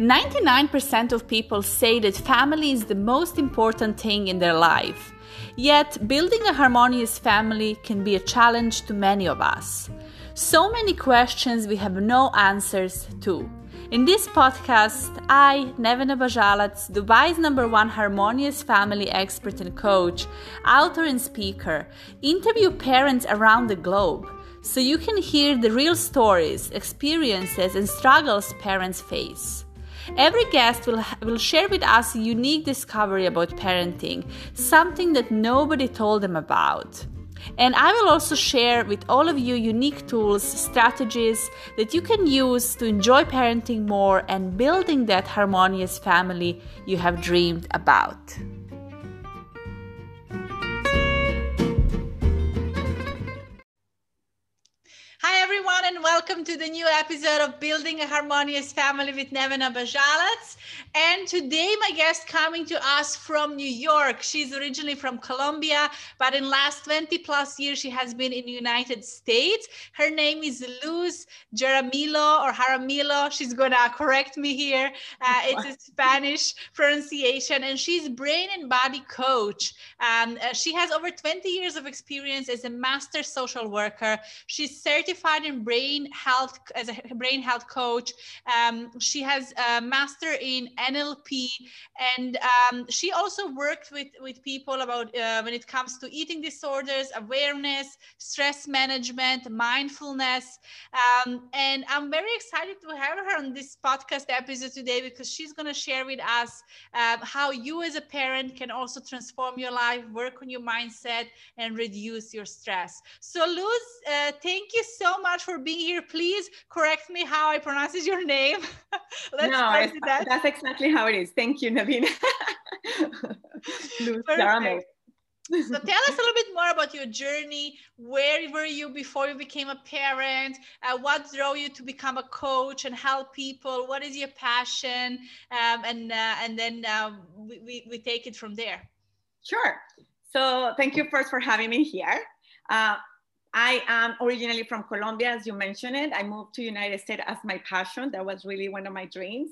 99% of people say that family is the most important thing in their life. Yet, building a harmonious family can be a challenge to many of us. So many questions we have no answers to. In this podcast, I, Nevena Bajalac, Dubai's number one harmonious family expert and coach, author and speaker, interview parents around the globe so you can hear the real stories, experiences, and struggles parents face. Every guest will, will share with us a unique discovery about parenting, something that nobody told them about. And I will also share with all of you unique tools, strategies that you can use to enjoy parenting more and building that harmonious family you have dreamed about. Welcome to the new episode of Building a Harmonious Family with Nevena Bajalac. And today, my guest coming to us from New York. She's originally from Colombia, but in last 20 plus years, she has been in the United States. Her name is Luz Jaramillo or Jaramillo. She's going to correct me here. Uh, it's a Spanish pronunciation, and she's brain and body coach. Um, uh, she has over 20 years of experience as a master social worker. She's certified certified in brain health as a brain health coach. Um, she has a master in NLP, and um, she also worked with with people about uh, when it comes to eating disorders, awareness, stress management, mindfulness. Um, and I'm very excited to have her on this podcast episode today because she's going to share with us uh, how you as a parent can also transform your life, work on your mindset, and reduce your stress. So, Luz, uh, thank you so much for being here. Please correct me how I pronounce your name. Let's no, that. that's exactly how it is. Thank you, Naveen. so tell us a little bit more about your journey. Where were you before you became a parent? Uh, what drove you to become a coach and help people? What is your passion? Um, and uh, and then uh, we, we, we, take it from there. Sure. So thank you first for having me here. Uh, I am originally from Colombia, as you mentioned it. I moved to United States as my passion. That was really one of my dreams.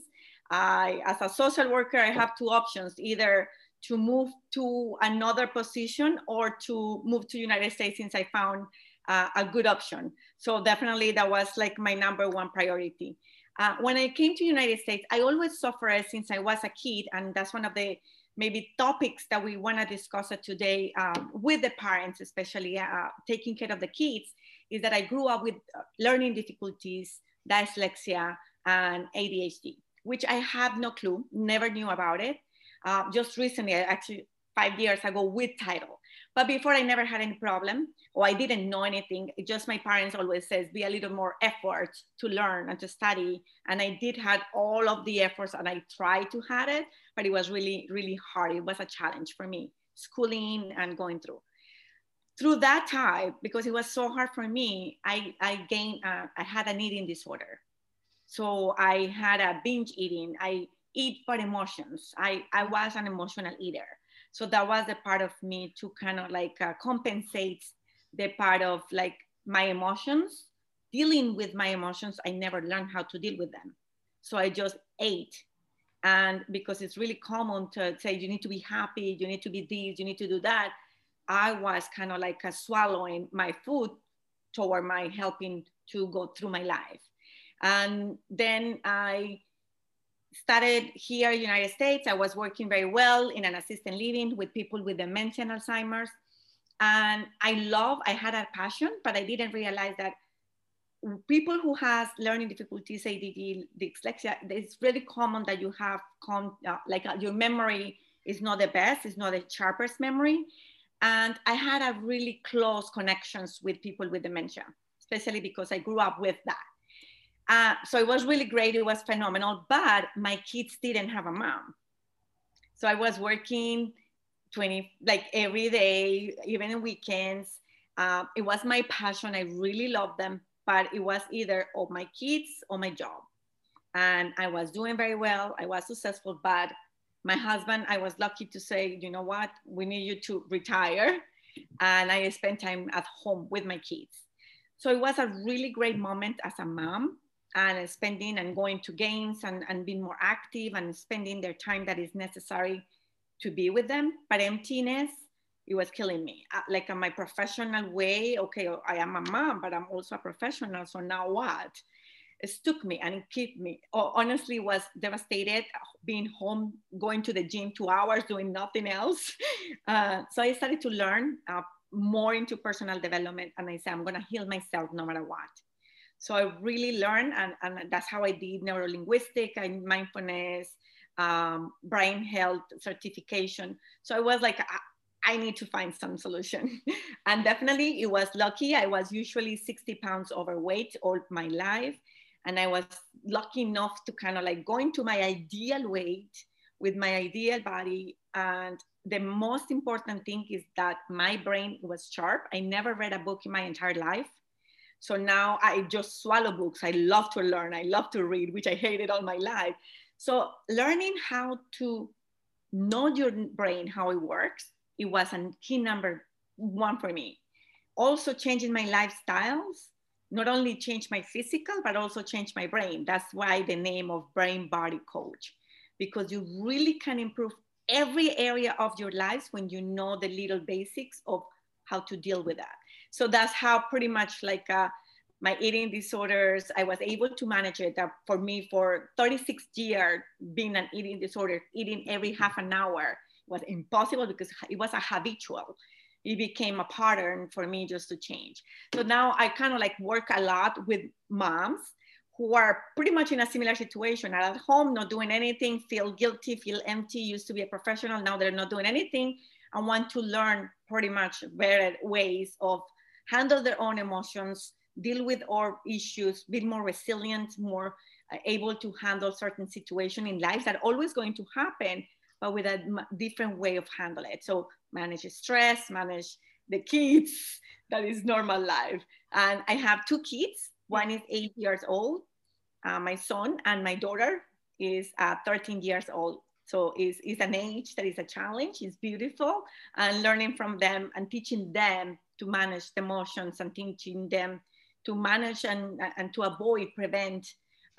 I, as a social worker, I have two options: either to move to another position or to move to United States since I found uh, a good option. So definitely that was like my number one priority. Uh, when I came to United States, I always suffered since I was a kid, and that's one of the maybe topics that we want to discuss today um, with the parents, especially uh, taking care of the kids, is that I grew up with uh, learning difficulties, dyslexia, and ADHD, which I have no clue, never knew about it. Uh, just recently, actually five years ago, with title. But before, I never had any problem, or I didn't know anything. Just my parents always says, be a little more effort to learn and to study. And I did had all of the efforts, and I tried to have it, but it was really, really hard. It was a challenge for me, schooling and going through. Through that time, because it was so hard for me, I, I gained, uh, I had an eating disorder. So I had a binge eating. I eat for emotions. I, I was an emotional eater. So that was the part of me to kind of like uh, compensate the part of like my emotions, dealing with my emotions. I never learned how to deal with them. So I just ate and because it's really common to say you need to be happy you need to be this you need to do that i was kind of like swallowing my food toward my helping to go through my life and then i started here in united states i was working very well in an assisted living with people with dementia and alzheimer's and i love i had a passion but i didn't realize that people who has learning difficulties, ADD, dyslexia, it's really common that you have uh, like uh, your memory is not the best, it's not the sharpest memory. And I had a really close connections with people with dementia, especially because I grew up with that. Uh, so it was really great, it was phenomenal, but my kids didn't have a mom. So I was working 20, like every day, even weekends. Uh, it was my passion. I really loved them, but it was either of my kids or my job. And I was doing very well, I was successful, but my husband, I was lucky to say, you know what, we need you to retire. And I spent time at home with my kids. So it was a really great moment as a mom. And spending and going to games and, and being more active and spending their time that is necessary to be with them. But emptiness, it was killing me. Uh, like in my professional way, okay, I am a mom, but I'm also a professional. So now what? It took me and it kept me. Oh, honestly, was devastated being home, going to the gym two hours, doing nothing else. Uh, so I started to learn uh, more into personal development, and I said, I'm gonna heal myself no matter what. So I really learned, and, and that's how I did neurolinguistic and mindfulness, um, brain health certification. So I was like, I, I need to find some solution. and definitely it was lucky. I was usually 60 pounds overweight all my life. And I was lucky enough to kind of like go into my ideal weight with my ideal body. And the most important thing is that my brain was sharp. I never read a book in my entire life. So now I just swallow books. I love to learn. I love to read, which I hated all my life. So learning how to know your brain, how it works, it was a key number one for me. Also changing my lifestyles, not only change my physical, but also change my brain. That's why the name of brain body coach, because you really can improve every area of your lives when you know the little basics of how to deal with that. So that's how pretty much like uh, my eating disorders, I was able to manage it. Uh, for me, for 36 years, being an eating disorder, eating every half an hour was impossible because it was a habitual. It became a pattern for me just to change. So now I kind of like work a lot with moms who are pretty much in a similar situation are at home not doing anything feel guilty feel empty used to be a professional now they're not doing anything and want to learn pretty much better ways of handle their own emotions, deal with our issues, be more resilient, more uh, able to handle certain situation in life that always going to happen, but with a different way of handle it. So manage stress, manage the kids, that is normal life. And I have two kids. One is eight years old, uh, my son, and my daughter is uh, 13 years old. So it's, it's an age that is a challenge, it's beautiful, and learning from them and teaching them to manage the emotions and teaching them to manage and, and to avoid, prevent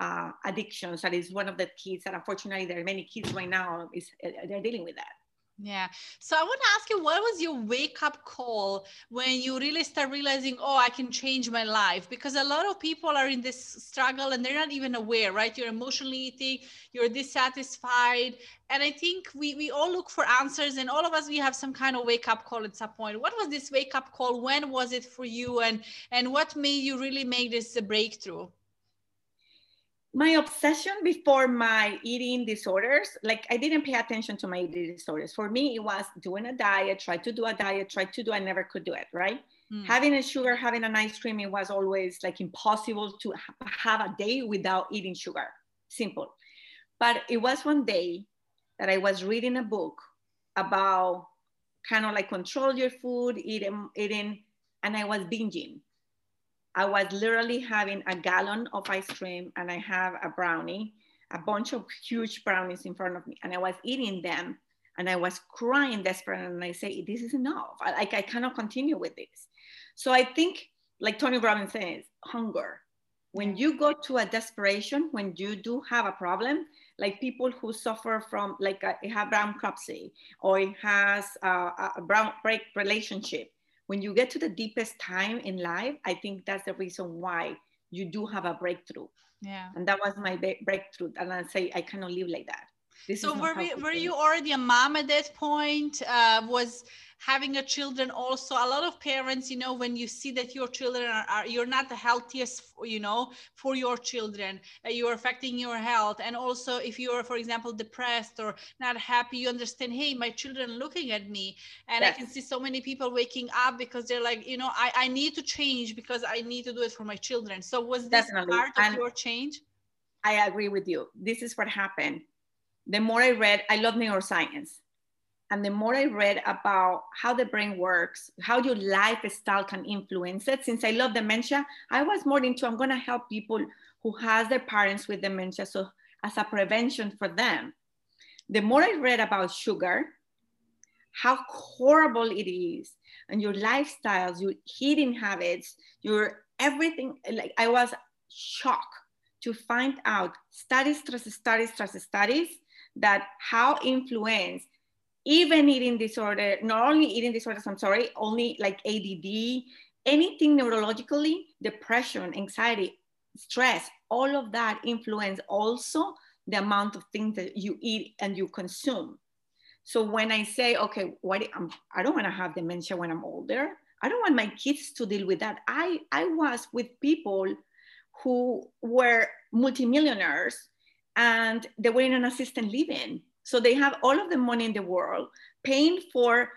uh, addictions. That is one of the kids that unfortunately there are many kids right now is they're dealing with that. Yeah. So I want to ask you, what was your wake up call when you really start realizing, oh, I can change my life? Because a lot of people are in this struggle and they're not even aware, right? You're emotionally eating, you're dissatisfied. And I think we, we all look for answers and all of us, we have some kind of wake up call at some point. What was this wake up call? When was it for you? And, and what made you really make this a breakthrough? My obsession before my eating disorders, like I didn't pay attention to my eating disorders. For me, it was doing a diet, try to do a diet, try to do, I never could do it, right? Mm. Having a sugar, having an ice cream, it was always like impossible to have a day without eating sugar. Simple. But it was one day that I was reading a book about kind of like control your food, eating, eating, and I was binging I was literally having a gallon of ice cream and I have a brownie, a bunch of huge brownies in front of me, and I was eating them and I was crying desperate. And I say, This is enough. I, like, I cannot continue with this. So I think, like Tony Robbins says, hunger. When you go to a desperation, when you do have a problem, like people who suffer from like a, have bankruptcy or it has uh, a, a brown break relationship, when you get to the deepest time in life, I think that's the reason why you do have a breakthrough. Yeah. And that was my breakthrough. And I say, I cannot live like that. This so were, we, were you already a mom at that point? Uh, was having a children also a lot of parents you know when you see that your children are, are you're not the healthiest you know for your children uh, you're affecting your health. And also if you're for example depressed or not happy you understand hey my children looking at me. And yes. i can see so many people waking up because they're like you know i, I need to change because i need to do it for my children. So was this Definitely. part of and your change? I agree with you. This is what happened the more i read i love neuroscience and the more I read about how the brain works, how your lifestyle can influence it, since I love dementia, I was more into I'm to help people who has their parents with dementia, so as a prevention for them. The more I read about sugar, how horrible it is, and your lifestyles, your eating habits, your everything, like I was shocked to find out studies, studies, trust studies that how influence even eating disorder, not only eating disorders, I'm sorry, only like ADD, anything neurologically, depression, anxiety, stress, all of that influence also the amount of things that you eat and you consume. So when I say, okay, what I'm, I don't want to have dementia when I'm older. I don't want my kids to deal with that. I, I was with people who were multimillionaires and they were in an assisted living. So they have all of the money in the world, paying for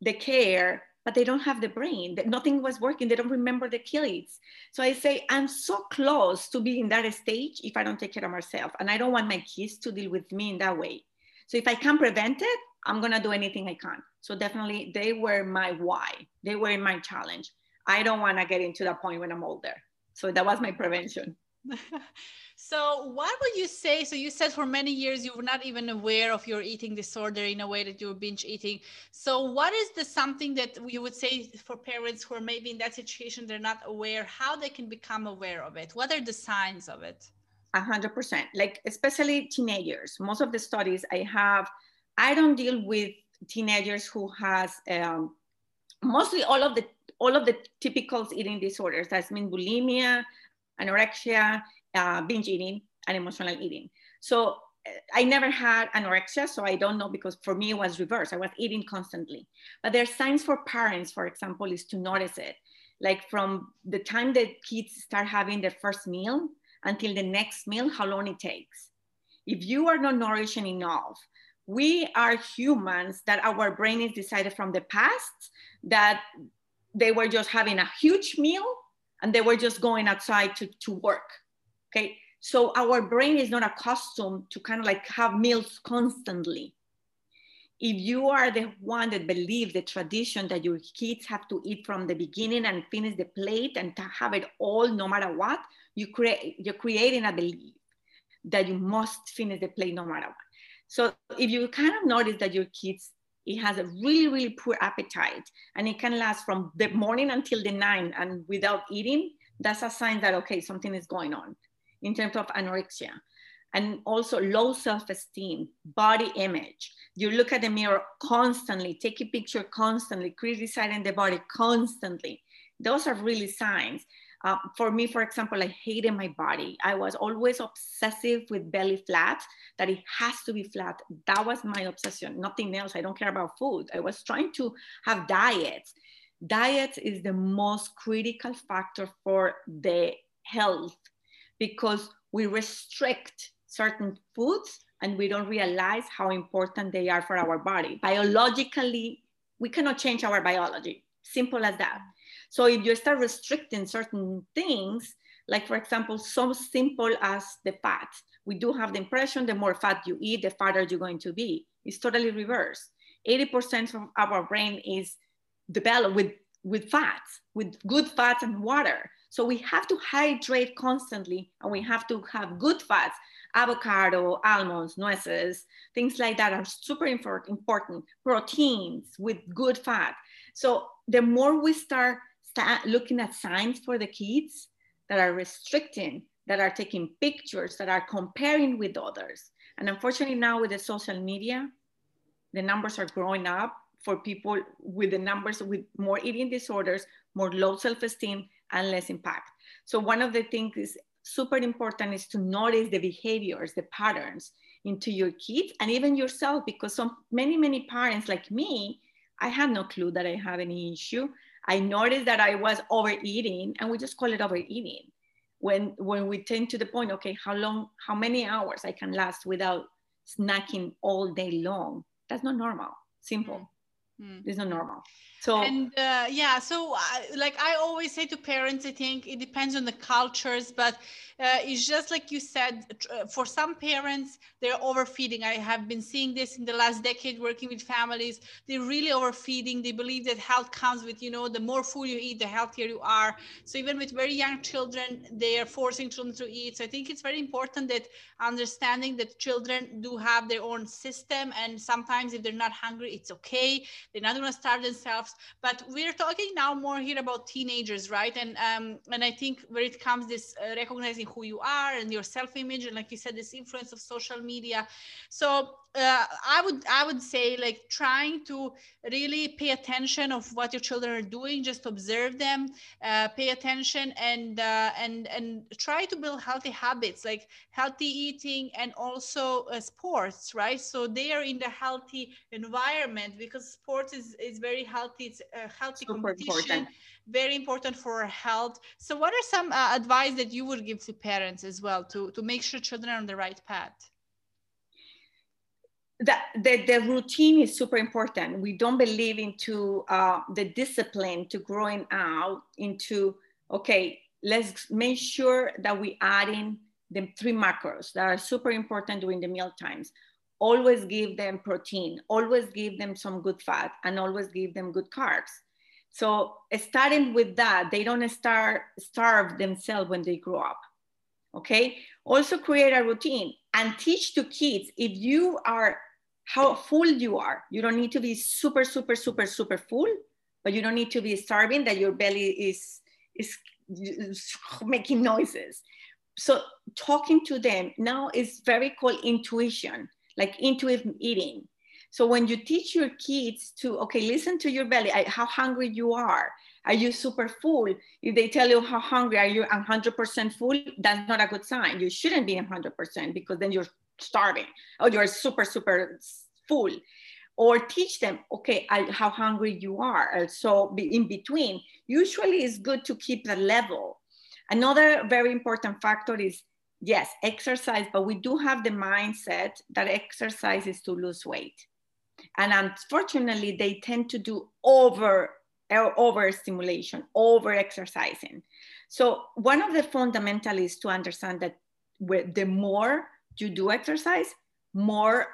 the care, but they don't have the brain. Nothing was working. They don't remember the kids. So I say, I'm so close to being in that stage if I don't take care of myself. And I don't want my kids to deal with me in that way. So if I can prevent it, I'm gonna do anything I can. So definitely they were my why. They were my challenge. I don't wanna get into that point when I'm older. So that was my prevention. so what would you say? So you said for many years you were not even aware of your eating disorder in a way that you were binge eating. So what is the something that you would say for parents who are maybe in that situation, they're not aware, how they can become aware of it? What are the signs of it? A hundred percent, like especially teenagers. Most of the studies I have, I don't deal with teenagers who has um, mostly all of the all of the typical eating disorders. That's mean bulimia, anorexia, uh, binge eating, and emotional eating. So I never had anorexia, so I don't know because for me it was reverse. I was eating constantly. But there are signs for parents, for example, is to notice it. Like from the time that kids start having their first meal until the next meal, how long it takes. If you are not nourishing enough, we are humans that our brain is decided from the past that they were just having a huge meal and they were just going outside to, to work. Okay. So our brain is not accustomed to kind of like have meals constantly. If you are the one that believe the tradition that your kids have to eat from the beginning and finish the plate and to have it all no matter what, you create you're creating a belief that you must finish the plate no matter what. So if you kind of notice that your kids it has a really really poor appetite and it can last from the morning until the night and without eating that's a sign that okay something is going on in terms of anorexia. And also low self-esteem body image. You look at the mirror constantly take a picture constantly criticizing the body constantly. Those are really signs uh, for me, for example, I hated my body. I was always obsessive with belly flat, that it has to be flat. That was my obsession, nothing else. I don't care about food. I was trying to have diets. Diet is the most critical factor for the health because we restrict certain foods and we don't realize how important they are for our body. Biologically, we cannot change our biology. Simple as that. So if you start restricting certain things, like for example, so simple as the fat, we do have the impression the more fat you eat, the fatter you're going to be. It's totally reversed. 80% of our brain is developed with, with fats, with good fats and water. So we have to hydrate constantly and we have to have good fats, avocado, almonds, nueces, things like that are super important. Proteins with good fat. So the more we start looking at signs for the kids that are restricting, that are taking pictures, that are comparing with others. And unfortunately now with the social media, the numbers are growing up for people with the numbers with more eating disorders, more low self-esteem and less impact. So one of the things is super important is to notice the behaviors, the patterns into your kids and even yourself, because some many, many parents like me, I had no clue that I have any issue. I noticed that I was overeating, and we just call it overeating. When when we tend to the point, okay, how long, how many hours I can last without snacking all day long? That's not normal. Simple. Mm. It's not normal so and uh, yeah so like i always say to parents i think it depends on the cultures but uh, it's just like you said uh, for some parents they're overfeeding. I have been seeing this in the last decade working with families. They're really overfeeding. They believe that health comes with you know the more food you eat the healthier you are. So even with very young children they are forcing children to eat. So i think it's very important that understanding that children do have their own system and sometimes if they're not hungry it's okay. They're not going to starve themselves But we're talking now more here about teenagers, right? And um, and I think where it comes this uh, recognizing who you are and your self-image, and like you said, this influence of social media. So uh, I would I would say like trying to really pay attention of what your children are doing, just observe them, uh, pay attention, and uh, and and try to build healthy habits like healthy eating and also uh, sports, right? So they are in the healthy environment because sports is is very healthy. It's a healthy Super competition. Important. Very important for our health. So, what are some uh, advice that you would give to parents as well to to make sure children are on the right path? The, the, the, routine is super important. We don't believe into uh, the discipline to growing out into, okay, let's make sure that we add in the three macros that are super important during the meal times. Always give them protein, always give them some good fat, and always give them good carbs. So starting with that, they don't start starve themselves when they grow up. Okay. Also create a routine and teach to kids if you are how full you are. You don't need to be super, super, super, super full, but you don't need to be starving that your belly is, is, making noises. So talking to them now is very called intuition, like intuitive eating. So when you teach your kids to, okay, listen to your belly, how hungry you are. Are you super full? If they tell you how hungry are you 100% full, that's not a good sign. You shouldn't be 100% because then you're starving or you're super, super full. Or teach them, okay, I, how hungry you are. So in between, usually it's good to keep the level. Another very important factor is yes, exercise, but we do have the mindset that exercise is to lose weight. And unfortunately, they tend to do over over stimulation, over exercising. So one of the fundamentals is to understand that the more you do exercise, more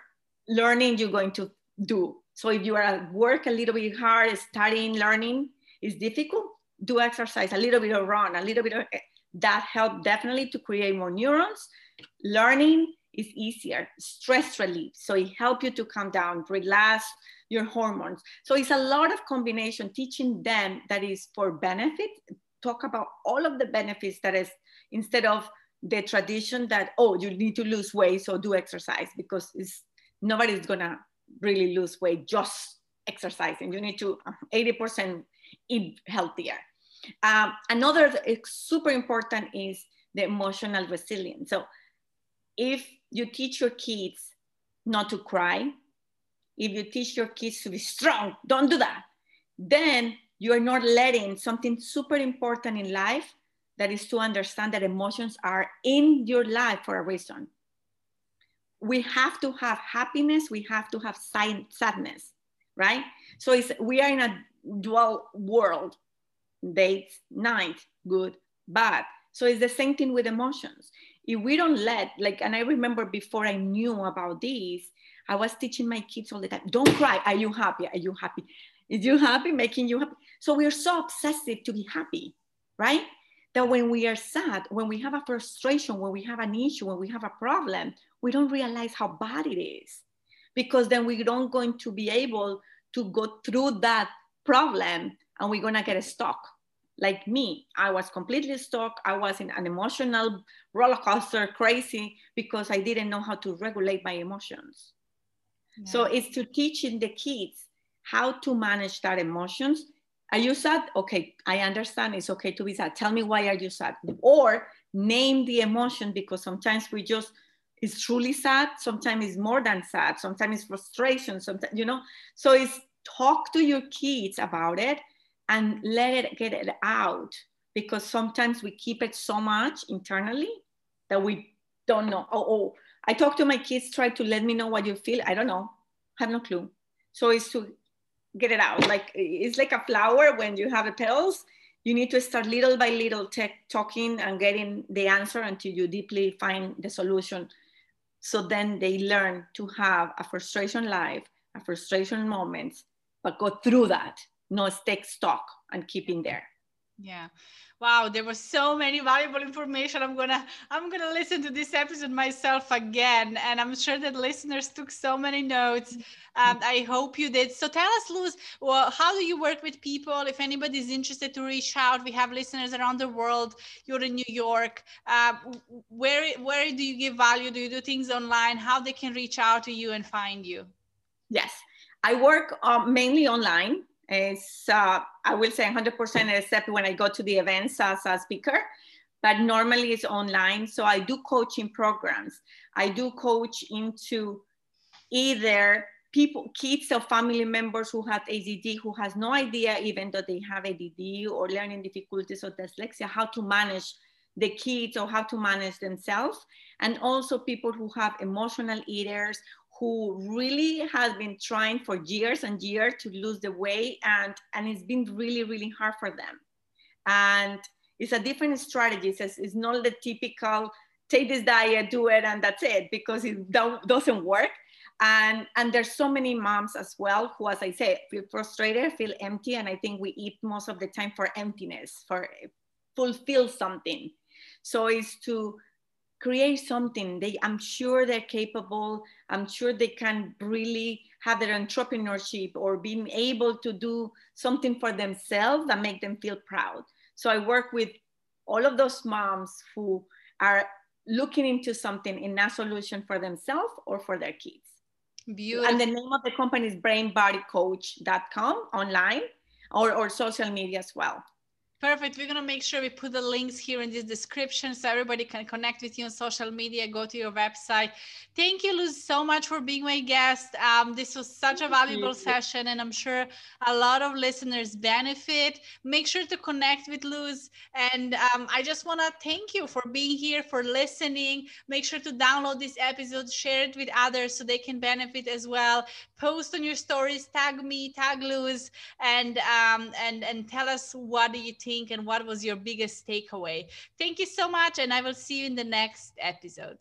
learning you're going to do. So if you are at work a little bit hard, studying, learning is difficult, do exercise, a little bit of run, a little bit of that help definitely to create more neurons. Learning is easier, stress relief. So it help you to calm down, relax your hormones. So it's a lot of combination, teaching them that is for benefit, talk about all of the benefits that is instead of the tradition that, oh, you need to lose weight, so do exercise because it's, nobody's gonna really lose weight just exercising. You need to 80% eat healthier. Um, another super important is the emotional resilience. So if you teach your kids not to cry, if you teach your kids to be strong, don't do that, then you are not letting something super important in life that is to understand that emotions are in your life for a reason. We have to have happiness, we have to have sadness, right? So it's, we are in a dual world, dates, night, good, bad. So it's the same thing with emotions. If we don't let, like, and I remember before I knew about this, I was teaching my kids all the time, don't cry. Are you happy? Are you happy? Is you happy? Making you happy. So we're so obsessive to be happy, right? that when we are sad, when we have a frustration, when we have an issue, when we have a problem, we don't realize how bad it is. Because then we don't going to be able to go through that problem and we're gonna get stuck. Like me, I was completely stuck. I was in an emotional roller coaster, crazy, because I didn't know how to regulate my emotions. Yeah. So it's to teaching the kids how to manage that emotions are you sad? Okay, I understand. It's okay to be sad. Tell me why are you sad? Or name the emotion because sometimes we just it's truly sad. Sometimes it's more than sad. Sometimes it's frustration. Sometimes you know. So it's talk to your kids about it and let it get it out because sometimes we keep it so much internally that we don't know. Oh, oh, I talk to my kids, try to let me know what you feel. I don't know, have no clue. So it's to get it out. Like it's like a flower when you have the petals. You need to start little by little talking and getting the answer until you deeply find the solution. So then they learn to have a frustration life, a frustration moments, but go through that, not stay stuck and keep in there. Yeah. Wow, there was so many valuable information. I'm gonna I'm gonna listen to this episode myself again, and I'm sure that listeners took so many notes. Um, I hope you did. So tell us, Luz, well, how do you work with people? If anybody's interested to reach out, we have listeners around the world. You're in New York. Uh, where where do you give value? Do you do things online? How they can reach out to you and find you? Yes, I work uh, mainly online. It's, uh, I will say 100% except when I go to the events as a speaker, but normally it's online. So I do coaching programs. I do coach into either people, kids or family members who have ADD, who has no idea even though they have ADD or learning difficulties or dyslexia, how to manage the kids or how to manage themselves. And also people who have emotional eaters who really has been trying for years and years to lose the weight and, and it's been really, really hard for them. And it's a different strategy. It's, it's not the typical take this diet, do it, and that's it, because it don't, doesn't work. And, and there's so many moms as well who, as I say, feel frustrated, feel empty. And I think we eat most of the time for emptiness, for fulfill something. So it's to create something they i'm sure they're capable i'm sure they can really have their entrepreneurship or being able to do something for themselves that make them feel proud. So i work with all of those moms who are looking into something in a solution for themselves or for their kids. Beautiful. and the name of the company is brainbodycoach.com online or, or social media as well Perfect. We're going to make sure we put the links here in this description so everybody can connect with you on social media, go to your website. Thank you, Luz, so much for being my guest. Um, this was such a valuable session, and I'm sure a lot of listeners benefit. Make sure to connect with Luz. And um, I just want to thank you for being here, for listening. Make sure to download this episode, share it with others so they can benefit as well. Post on your stories, tag me, tag Luz, and, um, and, and tell us what do you think think and what was your biggest takeaway. Thank you so much, and I will see you in the next episode.